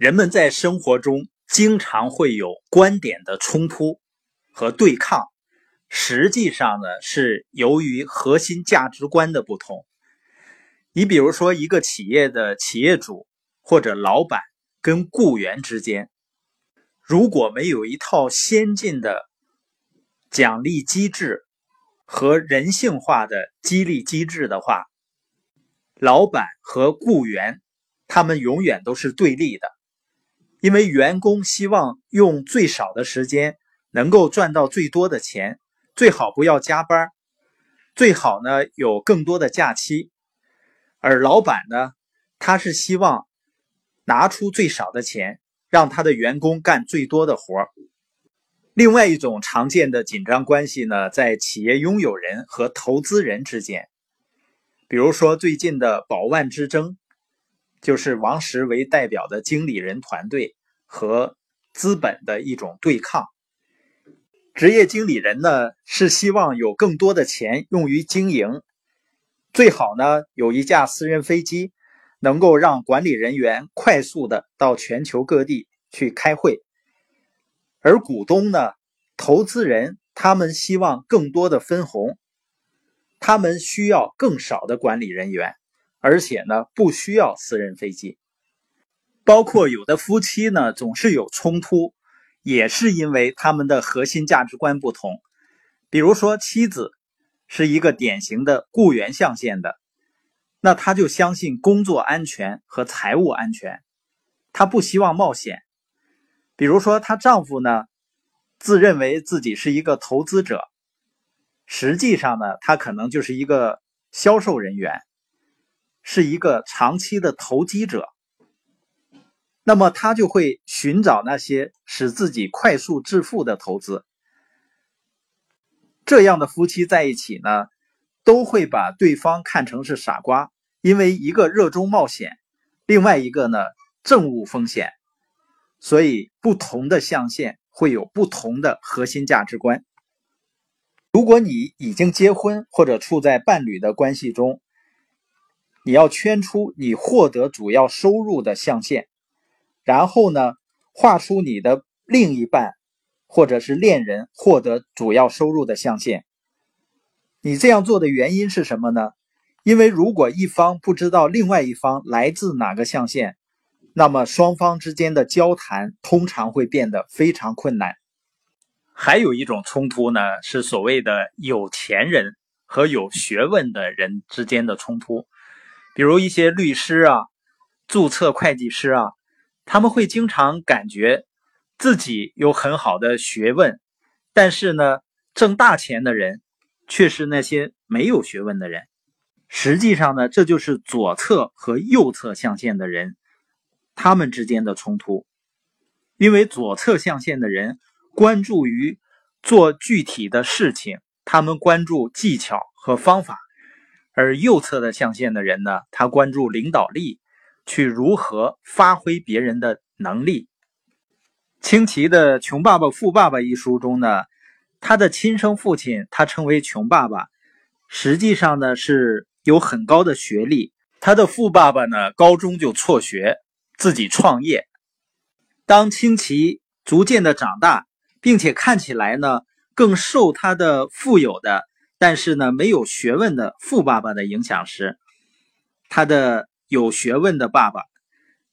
人们在生活中经常会有观点的冲突和对抗，实际上呢是由于核心价值观的不同。你比如说，一个企业的企业主或者老板跟雇员之间，如果没有一套先进的奖励机制和人性化的激励机制的话，老板和雇员他们永远都是对立的。因为员工希望用最少的时间能够赚到最多的钱，最好不要加班，最好呢有更多的假期。而老板呢，他是希望拿出最少的钱，让他的员工干最多的活另外一种常见的紧张关系呢，在企业拥有人和投资人之间，比如说最近的宝万之争。就是王石为代表的经理人团队和资本的一种对抗。职业经理人呢是希望有更多的钱用于经营，最好呢有一架私人飞机，能够让管理人员快速的到全球各地去开会。而股东呢，投资人他们希望更多的分红，他们需要更少的管理人员。而且呢，不需要私人飞机。包括有的夫妻呢，总是有冲突，也是因为他们的核心价值观不同。比如说，妻子是一个典型的雇员象限的，那他就相信工作安全和财务安全，他不希望冒险。比如说，她丈夫呢，自认为自己是一个投资者，实际上呢，他可能就是一个销售人员。是一个长期的投机者，那么他就会寻找那些使自己快速致富的投资。这样的夫妻在一起呢，都会把对方看成是傻瓜，因为一个热衷冒险，另外一个呢政务风险，所以不同的象限会有不同的核心价值观。如果你已经结婚或者处在伴侣的关系中，你要圈出你获得主要收入的象限，然后呢，画出你的另一半或者是恋人获得主要收入的象限。你这样做的原因是什么呢？因为如果一方不知道另外一方来自哪个象限，那么双方之间的交谈通常会变得非常困难。还有一种冲突呢，是所谓的有钱人和有学问的人之间的冲突。比如一些律师啊、注册会计师啊，他们会经常感觉自己有很好的学问，但是呢，挣大钱的人却是那些没有学问的人。实际上呢，这就是左侧和右侧象限的人他们之间的冲突。因为左侧象限的人关注于做具体的事情，他们关注技巧和方法。而右侧的象限的人呢，他关注领导力，去如何发挥别人的能力。清奇的《穷爸爸富爸爸》一书中呢，他的亲生父亲他称为穷爸爸，实际上呢是有很高的学历。他的富爸爸呢，高中就辍学，自己创业。当清奇逐渐的长大，并且看起来呢更受他的富有的。但是呢，没有学问的富爸爸的影响时，他的有学问的爸爸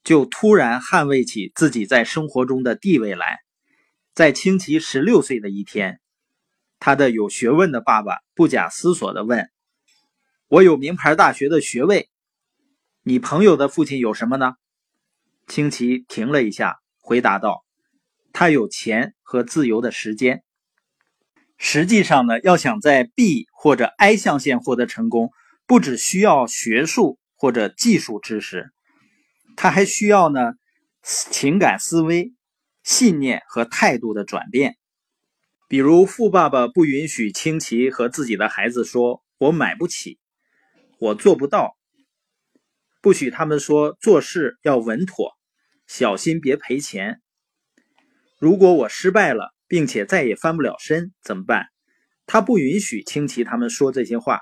就突然捍卫起自己在生活中的地位来。在清奇十六岁的一天，他的有学问的爸爸不假思索地问：“我有名牌大学的学位，你朋友的父亲有什么呢？”清奇停了一下，回答道：“他有钱和自由的时间。”实际上呢，要想在 B 或者 I 象限获得成功，不只需要学术或者技术知识，他还需要呢情感思维、信念和态度的转变。比如，富爸爸不允许清奇和自己的孩子说“我买不起，我做不到”，不许他们说做事要稳妥，小心别赔钱。如果我失败了。并且再也翻不了身，怎么办？他不允许清奇他们说这些话，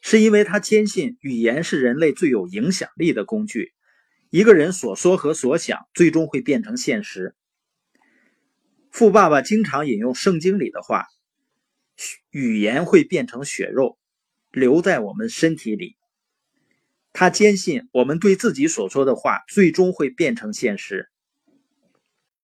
是因为他坚信语言是人类最有影响力的工具。一个人所说和所想，最终会变成现实。富爸爸经常引用圣经里的话：“语言会变成血肉，留在我们身体里。”他坚信，我们对自己所说的话，最终会变成现实。